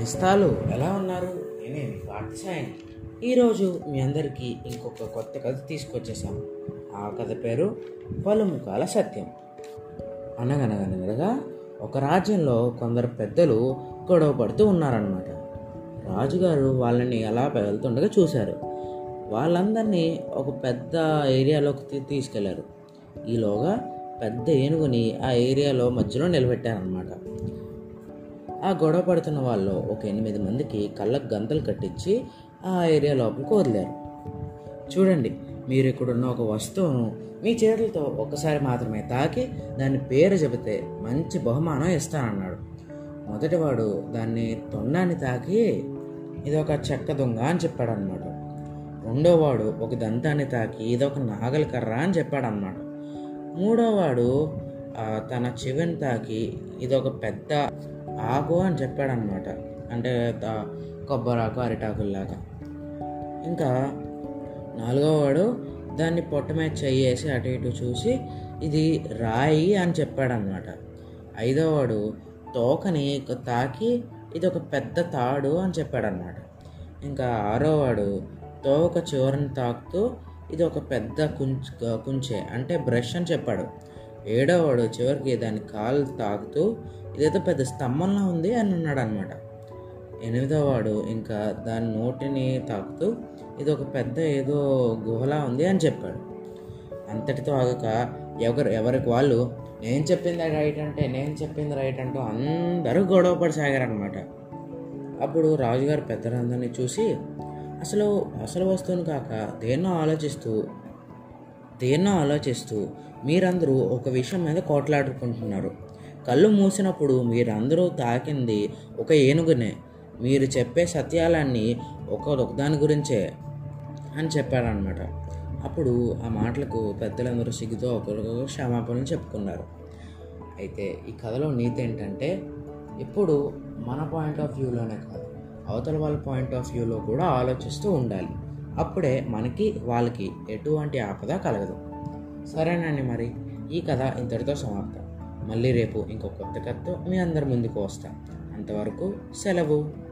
నేస్తాలు ఎలా ఉన్నారు? నేనే మీ ఈరోజు మీ అందరికీ ఇంకొక కొత్త కథ తీసుకొచ్చేసాం ఆ కథ పేరు పలుముఖాల సత్యం. అనగనగనగా ఒక రాజ్యంలో కొందరు పెద్దలు గొడవ పడుతూ ఉన్నారనమాట రాజుగారు వాళ్ళని అలా వెళ్తుండగా చూశారు. వాళ్ళందరినీ ఒక పెద్ద ఏరియాలోకి తీసుకెళ్ళారు. ఈలోగా పెద్ద ఏనుగుని ఆ ఏరియాలో మధ్యలో నిలబెట్టారనమాట ఆ గొడవ పడుతున్న వాళ్ళు ఒక ఎనిమిది మందికి కళ్ళకు గంతలు కట్టించి ఆ ఏరియా లోపలికి వదిలేరు. చూడండి మీరు ఇక్కడున్న ఒక వస్తువును మీ చేతులతో ఒక్కసారి మాత్రమే తాకి దాని పేరు చెబితే మంచి బహుమానం ఇస్తానన్నాడు. మొదటివాడు దాన్ని తొండాన్ని తాకి ఇది ఒక చెక్క దొంగ అని చెప్పాడనమాట రెండోవాడు ఒక దంతాన్ని తాకి ఇది ఒక అని చెప్పాడనమాట మూడోవాడు తన చెవిని తాకి ఇది ఒక పెద్ద ఆకు అని చెప్పాడనమాట అంటే కొబ్బరాకు అరిటాకుల్లాగా. ఇంకా నాలుగో వాడు దాన్ని పొట్ట మీద చెయ్యేసి అటు ఇటు చూసి ఇది రాయి అని చెప్పాడనమాట ఐదోవాడు తోకని తాకి ఇది ఒక పెద్ద తాడు అని చెప్పాడనమాట ఇంకా ఆరోవాడు తోక చివరిని తాకుతూ ఇది ఒక పెద్ద కుంచ్ కుంచే అంటే బ్రష్ అని చెప్పాడు. ఏడవవాడు చివరికి దాని కాలు తాకుతూ ఇదేదో పెద్ద స్తంభంలో ఉంది అని అన్నాడు అనమాట ఎనిమిదో వాడు ఇంకా దాని నోటిని తాకుతూ ఇది ఒక పెద్ద ఏదో గుహలా ఉంది అని చెప్పాడు. అంతటితో ఆగక ఎవరు ఎవరికి వాళ్ళు నేను చెప్పింది రైట్ అంటే నేను చెప్పింది రైట్ అంటూ అందరూ గొడవ పడసాగారనమాట అప్పుడు రాజుగారు పెద్దలందరినీ చూసి అసలు అసలు వస్తువుని కాక దేన్నో ఆలోచిస్తూ దేన్నో ఆలోచిస్తూ మీరందరూ ఒక విషయం మీద కోట్లాడుకుంటున్నారు. కళ్ళు మూసినప్పుడు మీరందరూ తాకింది ఒక ఏనుగునే. మీరు చెప్పే సత్యాలన్నీ ఒక దాని గురించే అని చెప్పారనమాట అప్పుడు ఆ మాటలకు పెద్దలందరూ సిగ్గుతో ఒకరికొకరు క్షమాపణలు చెప్పుకున్నారు. అయితే ఈ కథలో నీతి ఏంటంటే ఎప్పుడు మన పాయింట్ ఆఫ్ వ్యూలోనే కాదు అవతల వాళ్ళ పాయింట్ ఆఫ్ వ్యూలో కూడా ఆలోచిస్తూ ఉండాలి. అప్పుడే మనకి వాళ్ళకి ఎటువంటి ఆపద కలగదు. సరేనండి మరి ఈ కథ ఇంతటితో సమాప్తం. మళ్ళీ రేపు ఇంకో కొత్త కథతో మీ అందరి ముందుకు వస్తాం. అంతవరకు సెలవు.